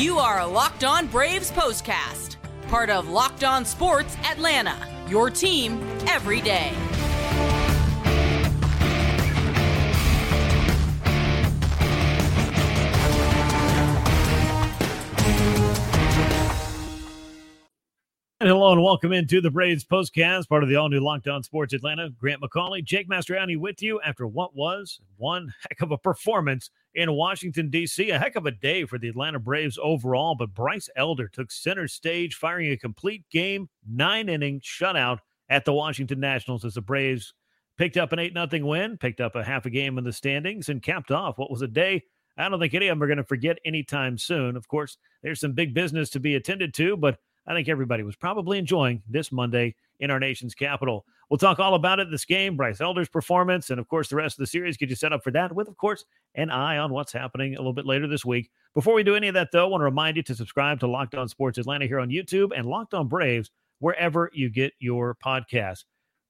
You are a Locked On Braves postcast, part of Locked On Sports Atlanta, your team every day. Hello and welcome into the Braves postcast, part of the all new Locked On Sports Atlanta. Grant McAuley, Jake Mastriani with you after what was one heck of a performance in Washington, D.C. A heck of a day for the Atlanta Braves overall, but Bryce Elder took center stage, firing a complete game, nine inning shutout at the Washington Nationals as the Braves picked up an 8 0 win, picked up a half a game in the standings, and capped off what was a day I don't think any of them are going to forget anytime soon. Of course, there's some big business to be attended to, but I think everybody was probably enjoying this Monday in our nation's capital. We'll talk all about it this game, Bryce Elder's performance, and of course, the rest of the series. Get you set up for that with, of course, an eye on what's happening a little bit later this week. Before we do any of that, though, I want to remind you to subscribe to Locked On Sports Atlanta here on YouTube and Locked On Braves wherever you get your podcasts.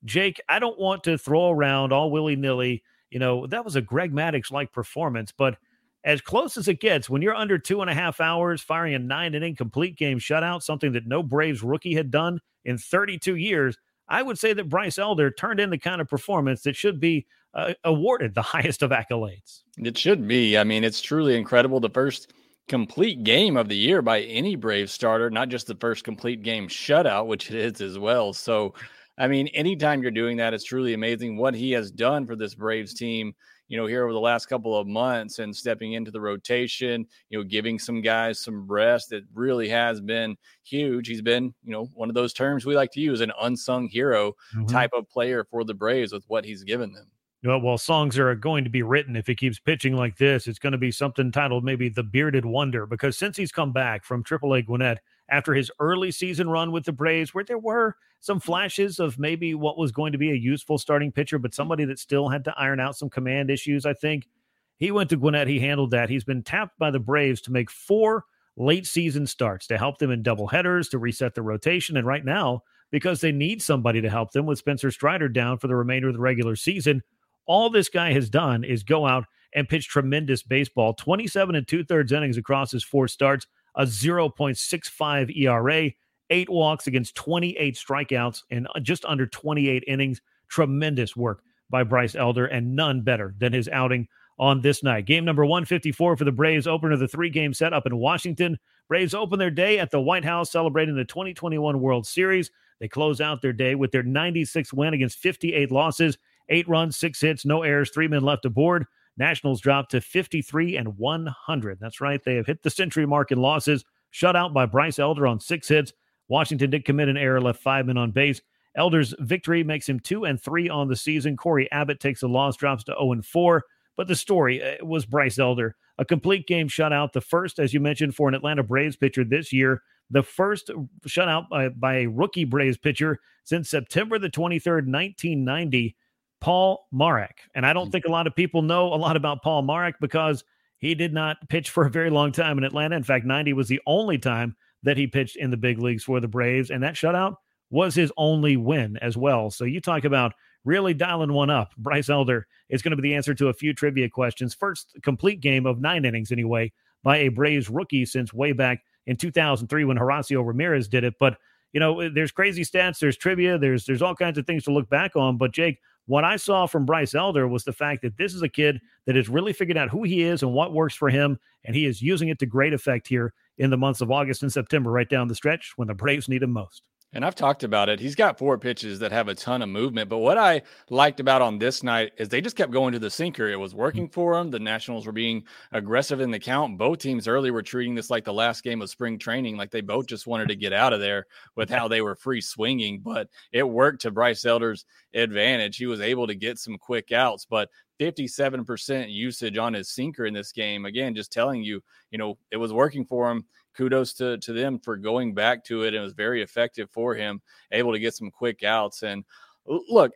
Jake, I don't want to throw around all willy nilly. You know, that was a Greg Maddux like performance, but as close as it gets when you're under two and a half hours firing a nine inning complete game shutout, something that no Braves rookie had done in 32 years. I would say that Bryce Elder turned in the kind of performance that should be uh, awarded the highest of accolades. It should be. I mean, it's truly incredible. The first complete game of the year by any Brave starter, not just the first complete game shutout, which it is as well. So, I mean, anytime you're doing that, it's truly amazing what he has done for this Braves team you know, here over the last couple of months and stepping into the rotation, you know, giving some guys some rest. It really has been huge. He's been, you know, one of those terms we like to use, an unsung hero mm-hmm. type of player for the Braves with what he's given them. Well, well, songs are going to be written if he keeps pitching like this. It's going to be something titled maybe The Bearded Wonder because since he's come back from AAA Gwinnett, after his early season run with the Braves, where there were some flashes of maybe what was going to be a useful starting pitcher, but mm-hmm. somebody that still had to iron out some command issues. I think he went to Gwinnett. He handled that. He's been tapped by the Braves to make four late season starts to help them in double headers to reset the rotation. And right now, because they need somebody to help them with Spencer Strider down for the remainder of the regular season, all this guy has done is go out and pitch tremendous baseball 27 and two thirds innings across his four starts a 0.65 ERA, eight walks against 28 strikeouts and uh, just under 28 innings. Tremendous work by Bryce Elder, and none better than his outing on this night. Game number 154 for the Braves, opener of the three game set up in Washington. Braves open their day at the White House celebrating the 2021 World Series. They close out their day with their 96th win against 58 losses, eight runs, six hits, no errors, three men left aboard. Nationals dropped to 53 and 100. That's right. They have hit the century mark in losses, shut out by Bryce Elder on six hits. Washington did commit an error, left five men on base. Elder's victory makes him two and three on the season. Cory Abbott takes a loss, drops to 0 and 4. But the story uh, was Bryce Elder, a complete game shutout, the first, as you mentioned, for an Atlanta Braves pitcher this year, the first shutout by, by a rookie Braves pitcher since September the 23rd, 1990. Paul Marak. And I don't mm. think a lot of people know a lot about Paul Marak because he did not pitch for a very long time in Atlanta. In fact, 90 was the only time that he pitched in the big leagues for the Braves. And that shutout was his only win as well. So you talk about really dialing one up. Bryce Elder is going to be the answer to a few trivia questions. First complete game of nine innings, anyway, by a Braves rookie since way back in 2003 when Horacio Ramirez did it. But you know, there's crazy stats, there's trivia, there's there's all kinds of things to look back on. But Jake, what I saw from Bryce Elder was the fact that this is a kid that has really figured out who he is and what works for him, and he is using it to great effect here in the months of August and September, right down the stretch when the Braves need him most. And I've talked about it. He's got four pitches that have a ton of movement. But what I liked about on this night is they just kept going to the sinker. It was working mm-hmm. for them. The Nationals were being aggressive in the count. Both teams early were treating this like the last game of spring training, like they both just wanted to get out of there with how they were free swinging. But it worked to Bryce Elder's advantage. He was able to get some quick outs. But 57% usage on his sinker in this game. Again, just telling you, you know, it was working for him kudos to to them for going back to it. It was very effective for him, able to get some quick outs. And look,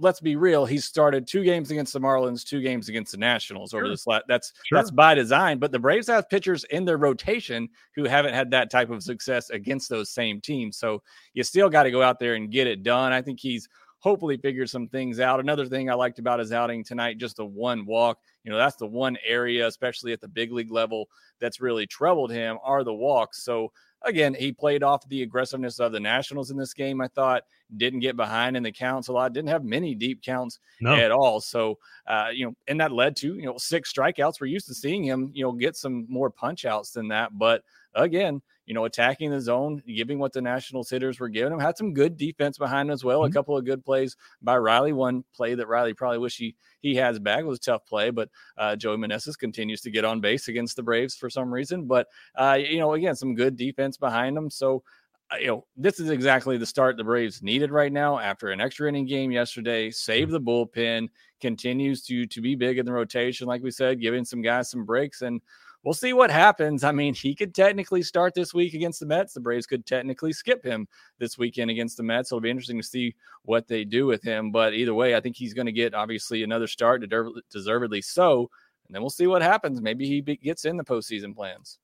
let's be real. He started two games against the Marlins, two games against the Nationals over sure. this. That's sure. that's by design. But the Braves have pitchers in their rotation who haven't had that type of success against those same teams. So you still got to go out there and get it done. I think he's hopefully figure some things out. Another thing I liked about his outing tonight, just the one walk. You know, that's the one area, especially at the big league level, that's really troubled him are the walks. So again, he played off the aggressiveness of the Nationals in this game. I thought didn't get behind in the counts a lot, didn't have many deep counts no. at all. So, uh, you know, and that led to, you know, six strikeouts. We're used to seeing him, you know, get some more punch outs than that. But again, you know, attacking the zone, giving what the Nationals hitters were giving him. Had some good defense behind him as well. Mm-hmm. A couple of good plays by Riley. One play that Riley probably wish he he has back was a tough play, but uh, Joey Meneses continues to get on base against the Braves for some reason. But uh, you know, again, some good defense behind him. So uh, you know, this is exactly the start the Braves needed right now after an extra inning game yesterday. Save the bullpen, continues to to be big in the rotation, like we said, giving some guys some breaks and we'll see what happens. I mean, he could technically start this week against the Mets. The Braves could technically skip him this weekend against the Mets. So It'll be interesting to see what they do with him. But either way, I think he's going to get obviously another start, deservedly so. And then we'll see what happens. Maybe he gets in the postseason plans.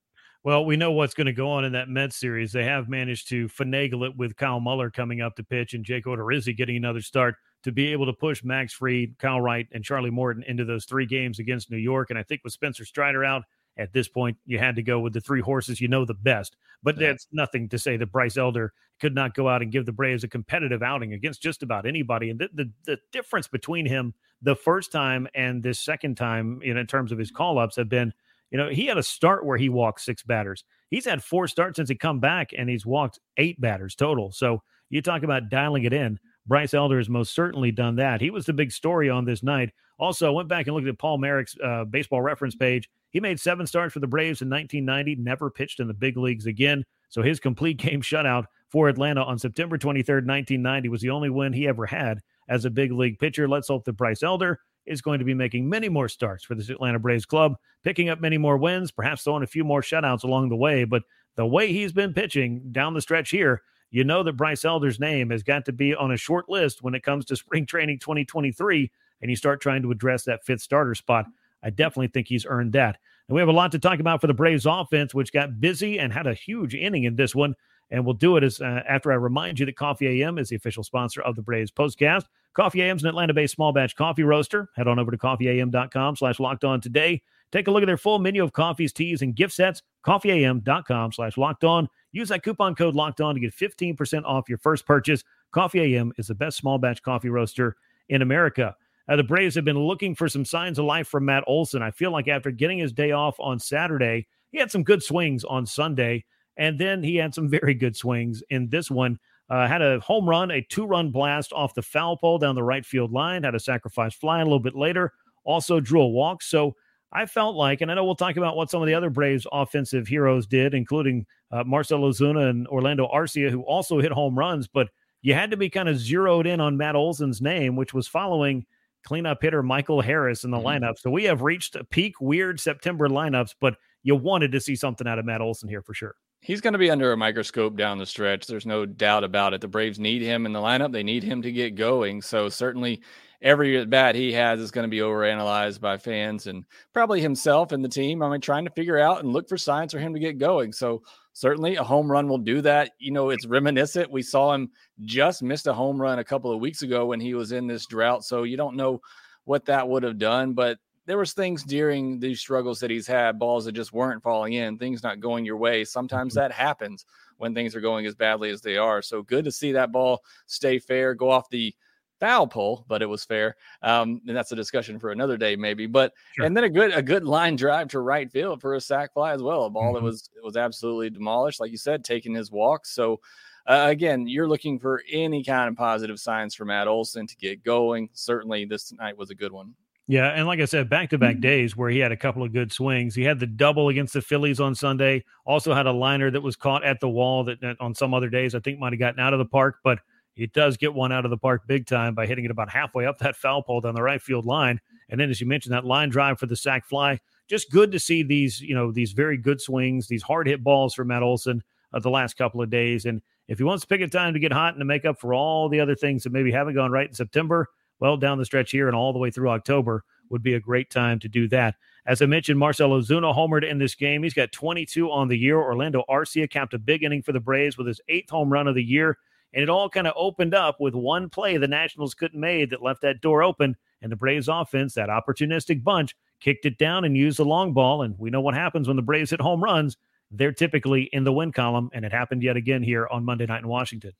Well, we know what's going to go on in that Mets series. They have managed to finagle it with Kyle Muller coming up to pitch and Jake Odorizzi getting another start to be able to push Max Fried, Kyle Wright, and Charlie Morton into those three games against New York. And I think with Spencer Strider out, at this point, you had to go with the three horses you know the best. But yeah. that's nothing to say that Bryce Elder could not go out and give the Braves a competitive outing against just about anybody. And the, the, the difference between him the first time and this second time, you know, in terms of his mm-hmm. call ups, have been, you know, he had a start where he walked six batters. He's had four starts since he come back, and he's walked eight batters total. So you talk about dialing it in. Bryce Elder has most certainly done that. He was the big story on this night. Also, I went back and looked at Paul Marak's uh, baseball reference page. He made seven starts for the Braves in 1990, never pitched in the big leagues again. So his complete game shutout for Atlanta on September 23rd, 1990 was the only win he ever had as a big league pitcher. Let's hope that Bryce Elder is going to be making many more starts for this Atlanta Braves club, picking up many more wins, perhaps throwing a few more shutouts along the way. But the way he's been pitching down the stretch here, you know that Bryce Elder's name has got to be on a short list when it comes to spring training 2023 and you start trying to address that fifth starter spot. I definitely think he's earned that. And we have a lot to talk about for the Braves offense, which got busy and had a huge inning in this one. And we'll do it as uh, after I remind you that Coffee AM is the official sponsor of the Braves postcast. Coffee AM is an Atlanta-based small batch coffee roaster. Head on over to coffeeam.com slash locked on today. Take a look at their full menu of coffees, teas, and gift sets. Coffeeam.com slash locked on. Use that coupon code locked on to get 15% off your first purchase. Coffee AM is the best small batch coffee roaster in America. Uh, the Braves have been looking for some signs of life from Matt Olson. I feel like after getting his day off on Saturday, he had some good swings on Sunday, and then he had some very good swings in this one. Uh, had a home run, a two run blast off the foul pole down the right field line, had a sacrifice fly a little bit later, also drew a walk. So I felt like, and I know we'll talk about what some of the other Braves offensive heroes did, including uh, Marcell Ozuna and Orlando Arcia, who also hit home runs, but you had to be kind of zeroed in on Matt Olson's name, which was following cleanup hitter Michael Harris in the mm-hmm. lineup. So we have reached a peak weird September lineups, but you wanted to see something out of Matt Olson here for sure. He's going to be under a microscope down the stretch. There's no doubt about it. The Braves need him in the lineup. They need him to get going. So certainly every at bat he has is going to be overanalyzed by fans and probably himself and the team. I mean, trying to figure out and look for signs for him to get going. So certainly a home run will do that. You know, it's reminiscent. We saw him just missed a home run a couple of weeks ago when he was in this drought. So you don't know what that would have done, but there was things during these struggles that he's had, balls that just weren't falling in, things not going your way. Sometimes mm-hmm. that happens when things are going as badly as they are. So good to see that ball stay fair, go off the foul pole, but it was fair. Um, and that's a discussion for another day, maybe. But sure. and then a good a good line drive to right field for a sac fly as well. A ball mm-hmm. that was was absolutely demolished, like you said, taking his walk. So uh, again, you're looking for any kind of positive signs for Matt Olson to get going. Certainly, this night was a good one. Yeah, and like I said, back to back days where he had a couple of good swings. He had the double against the Phillies on Sunday. Also had a liner that was caught at the wall that, that on some other days I think might have gotten out of the park, but it does get one out of the park big time by hitting it about halfway up that foul pole down the right field line. And then, as you mentioned, that line drive for the sac fly. Just good to see these, you know, these very good swings, these hard hit balls for Matt Olson uh, the last couple of days. And if he wants to pick a time to get hot and to make up for all the other things that maybe haven't gone right in September, well, down the stretch here and all the way through October would be a great time to do that. As I mentioned, Marcell Ozuna homered in this game. He's got 22 on the year. Orlando Arcia capped a big inning for the Braves with his eighth home run of the year And it all kind of opened up with one play the Nationals couldn't make that left that door open. And the Braves offense, that opportunistic bunch, kicked it down and used the long ball. And we know what happens when the Braves hit home runs. They're typically in the win column. And it happened yet again here on Monday night in Washington.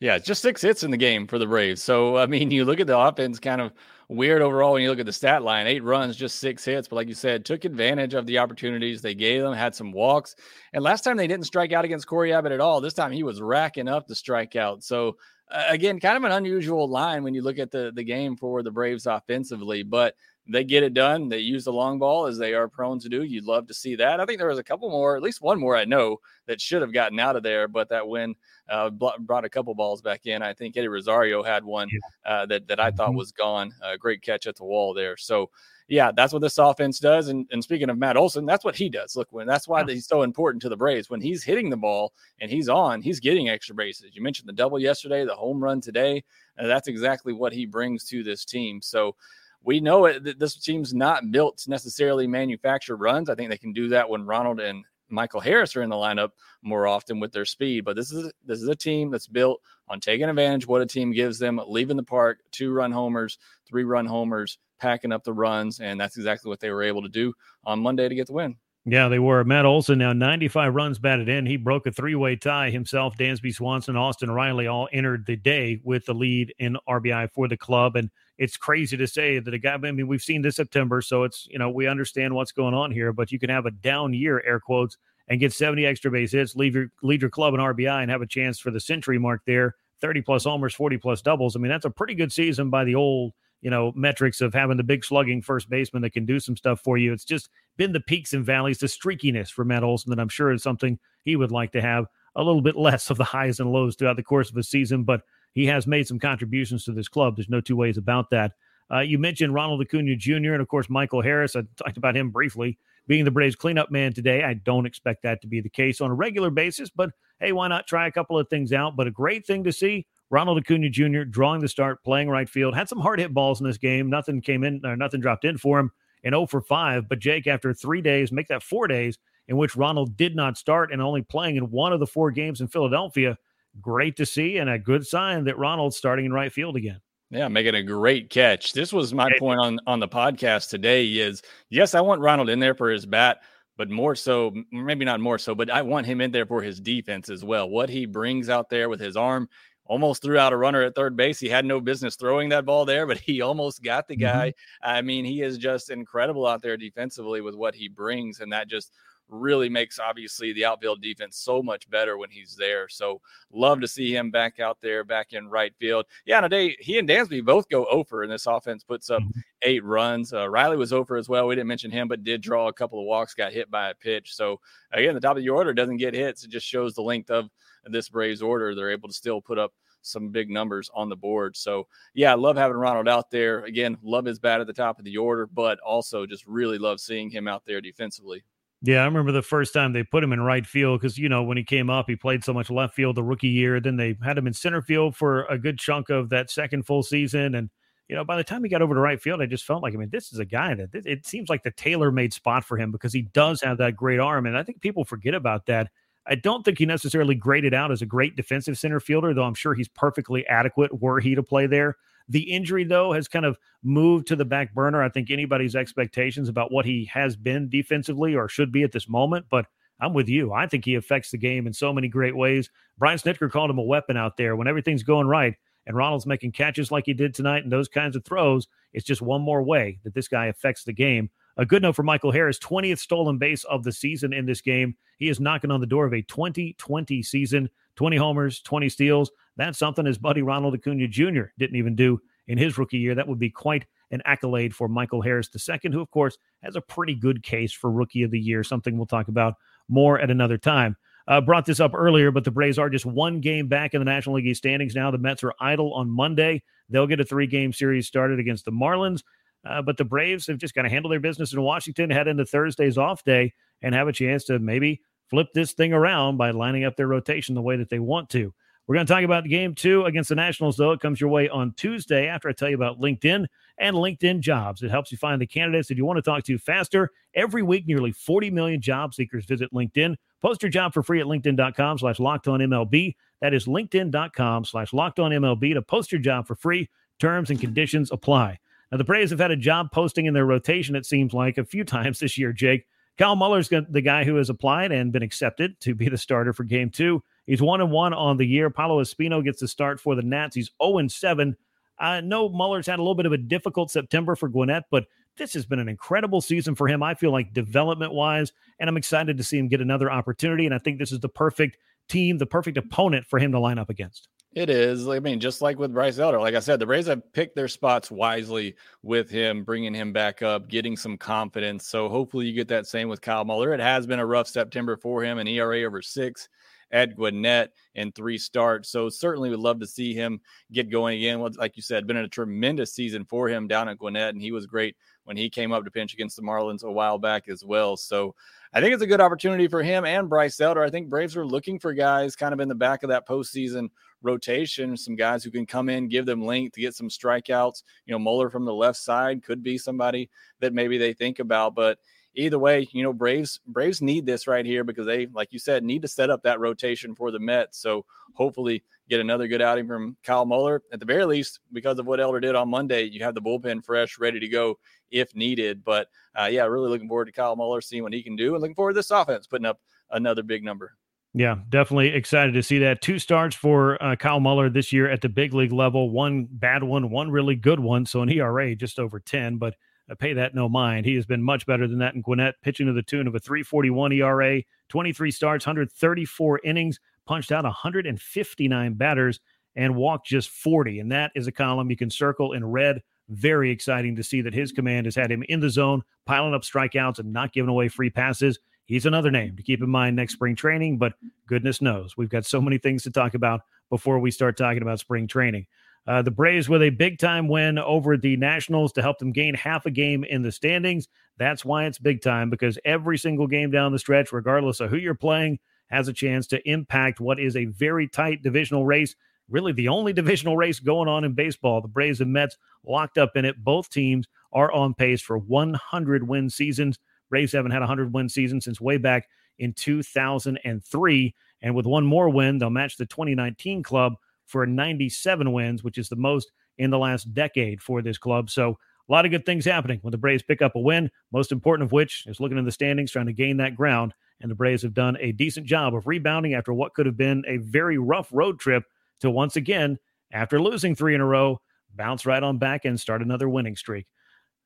Yeah, just six hits in the game for the Braves. So, I mean, you look at the offense kind of weird overall when you look at the stat line eight runs, just six hits. But like you said, took advantage of the opportunities they gave them, had some walks. And last time they didn't strike out against Cory Abbott at all. This time he was racking up the strikeout. So, again, kind of an unusual line when you look at the, the game for the Braves offensively. But they get it done. They use the long ball as they are prone to do. You'd love to see that. I think there was a couple more, at least one more I know that should have gotten out of there, but that win uh, brought a couple balls back in. I think Eddie Rosario had one uh, that that I thought mm-hmm. was gone. A great catch at the wall there. So yeah, that's what this offense does. And, and speaking of Matt Olson, that's what he does. Look, when that's why he's so important to the Braves. When he's hitting the ball and he's on, he's getting extra bases. You mentioned the double yesterday, the home run today. and that's exactly what he brings to this team. So we know it, that this team's not built to necessarily manufacture runs. I think they can do that when Ronald and Michael Harris are in the lineup more often with their speed. But this is this is a team that's built on taking advantage what a team gives them, leaving the park, two run homers, three run homers, packing up the runs, and that's exactly what they were able to do on Monday to get the win. Yeah, they were. Matt Olson now 95 runs batted in. He broke a three way tie himself. Dansby Swanson, Austin Riley all entered the day with the lead in RBI for the club. And it's crazy to say that a guy, I mean, we've seen this September, so it's, you know, we understand what's going on here, but you can have a down year, air quotes, and get 70 extra base hits, leave your, lead your club in RBI and have a chance for the century mark there 30 plus homers, 40 plus doubles. I mean, that's a pretty good season by the old you know, metrics of having the big slugging first baseman that can do some stuff for you. It's just been the peaks and valleys, the streakiness for Matt Olson that I'm sure is something he would like to have a little bit less of the highs and lows throughout the course of a season, but he has made some contributions to this club. There's no two ways about that. Uh, you mentioned Ronald Acuna Jr. and, of course, Michael Harris. I talked about him briefly being the Braves cleanup man today. I don't expect that to be the case on a regular basis, but hey, why not try a couple of things out? But a great thing to see Ronald Acuna Jr. drawing the start, playing right field, had some hard hit balls in this game. Nothing came in, or nothing dropped in for him in 0 for 5. But Jake, after three days, make that four days in which Ronald did not start and only playing in one of the four games in Philadelphia. Great to see and a good sign that Ronald's starting in right field again. Yeah, making a great catch. This was my point on on the podcast today. Is yes, I want Ronald in there for his bat, but more so, maybe not more so, but I want him in there for his defense as well. What he brings out there with his arm, almost threw out a runner at third base. He had no business throwing that ball there, but he almost got the guy. Mm-hmm. I mean, he is just incredible out there defensively with what he brings, and that just really makes obviously the outfield defense so much better when he's there. So love to see him back out there, back in right field. Yeah, today he and Dansby both go over, and this offense puts up mm-hmm. eight runs. Uh, Riley was over as well. We didn't mention him, but did draw a couple of walks, got hit by a pitch. So again, the top of your order doesn't get hits. It just shows the length of this Braves order. They're able to still put up some big numbers on the board. So yeah, I love having Ronald out there. Again, love his bat at the top of the order, but also just really love seeing him out there defensively. Yeah, I remember the first time they put him in right field because you know when he came up, he played so much left field the rookie year. Then they had him in center field for a good chunk of that second full season, and you know by the time he got over to right field, I just felt like I mean this is a guy that it seems like the tailor made spot for him because he does have that great arm, and I think people forget about that. I don't think he necessarily graded out as a great defensive center fielder, though I'm sure he's perfectly adequate were he to play there. The injury, though, has kind of moved to the back burner. I think anybody's expectations about what he has been defensively or should be at this moment, but I'm with you. I think he affects the game in so many great ways. Brian Snitker called him a weapon out there when everything's going right and Ronald's making catches like he did tonight and those kinds of throws. It's just one more way that this guy affects the game. A good note for Michael Harris 20th stolen base of the season in this game. He is knocking on the door of a 2020 season 20 homers, 20 steals. That's something his buddy Ronald Acuna Jr. didn't even do in his rookie year. That would be quite an accolade for Michael Harris II, who, of course, has a pretty good case for rookie of the year, something we'll talk about more at another time. Uh, brought this up earlier, but the Braves are just one game back in the National League standings now. The Mets are idle on Monday. They'll get a three game series started against the Marlins. Uh, but the Braves have just got to handle their business in Washington, head into Thursday's off day, and have a chance to maybe flip this thing around by lining up their rotation the way that they want to. We're going to talk about the game two against the Nationals, though. It comes your way on Tuesday after I tell you about LinkedIn and LinkedIn jobs. It helps you find the candidates that you want to talk to faster. Every week, nearly 40 million job seekers visit LinkedIn Post your job for free at linkedin.com slash locked on MLB. That is linkedin.com slash locked on MLB to post your job for free. Terms and conditions apply. Now, the Braves have had a job posting in their rotation, it seems like, a few times this year, Jake. Kyle Muller's the guy who has applied and been accepted to be the starter for game two. He's one and one on the year. Paolo Espino gets the start for the Nats. He's 0 and 7. I know Muller's had a little bit of a difficult September for Gwinnett, but this has been an incredible season for him. I feel like development wise, and I'm excited to see him get another opportunity. And I think this is the perfect team, the perfect opponent for him to line up against. It is. I mean, just like with Bryce Elder, like I said, the Braves have picked their spots wisely with him, bringing him back up, getting some confidence. So hopefully you get that same with Kyle Muller. It has been a rough September for him, an ERA over six at Gwinnett in three starts. So certainly would love to see him get going again. Like you said, been a tremendous season for him down at Gwinnett, and he was great when he came up to pinch against the Marlins a while back as well. So I think it's a good opportunity for him and Bryce Elder. I think Braves are looking for guys kind of in the back of that postseason rotation, some guys who can come in, give them length to get some strikeouts. You know, Muller from the left side could be somebody that maybe they think about, but either way, you know, Braves Braves need this right here because they, like you said, need to set up that rotation for the Mets. So hopefully get another good outing from Kyle Muller. At the very least, because of what Elder did on Monday, you have the bullpen fresh, ready to go if needed. But uh, yeah, really looking forward to Kyle Muller, seeing what he can do, and looking forward to this offense putting up another big number. Yeah, definitely excited to see that. Two starts for uh, Kyle Muller this year at the big league level. One bad one, one really good one. So an ERA just over 10, but I pay that no mind. He has been much better than that in Gwinnett, pitching to the tune of a 341 ERA, 23 starts, 134 innings, punched out 159 batters, and walked just 40. And that is a column you can circle in red. Very exciting to see that his command has had him in the zone, piling up strikeouts and not giving away free passes he's another name to keep in mind next spring training. But goodness knows, we've got so many things to talk about before we start talking about spring training. Uh, the Braves with a big time win over the Nationals to help them gain half a game in the standings. That's why it's big time because every single game down the stretch, regardless of who you're playing, has a chance to impact what is a very tight divisional race. Really, the only divisional race going on in baseball. The Braves and Mets locked up in it. Both teams are on pace for 100 win seasons. Braves haven't had a 100 win season since way back in 2003. And with one more win, they'll match the 2019 club for 97 wins, which is the most in the last decade for this club. So a lot of good things happening when the Braves pick up a win. Most important of which is looking in the standings, trying to gain that ground. And the Braves have done a decent job of rebounding after what could have been a very rough road trip to once again, after losing three in a row, bounce right on back and start another winning streak.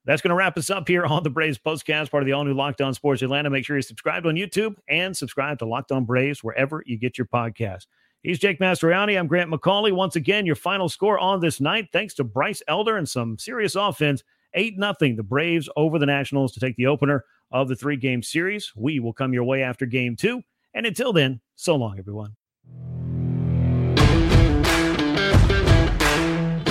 That's going to wrap us up here on the Braves Postcast, part of the all new Locked On Sports Atlanta. Make sure you're subscribed on YouTube and subscribe to Locked On Braves wherever you get your podcast. He's Jake Mastriani. I'm Grant McAuley. Once again, your final score on this night, thanks to Bryce Elder and some serious offense, 8 0. The Braves over the Nationals to take the opener of the three game series. We will come your way after game two. And until then, so long, everyone.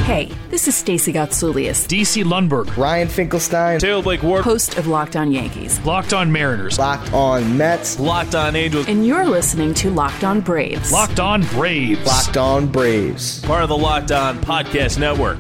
Hey, this is Stacey Gotsoulias. DC Lundberg. Ryan Finkelstein. Taylor Blake Ward. Host of Locked On Yankees. Locked On Mariners. Locked On Mets. Locked On Angels. And you're listening to Locked On Braves. Locked On Braves. Locked On Braves. Part of the Locked On Podcast Network.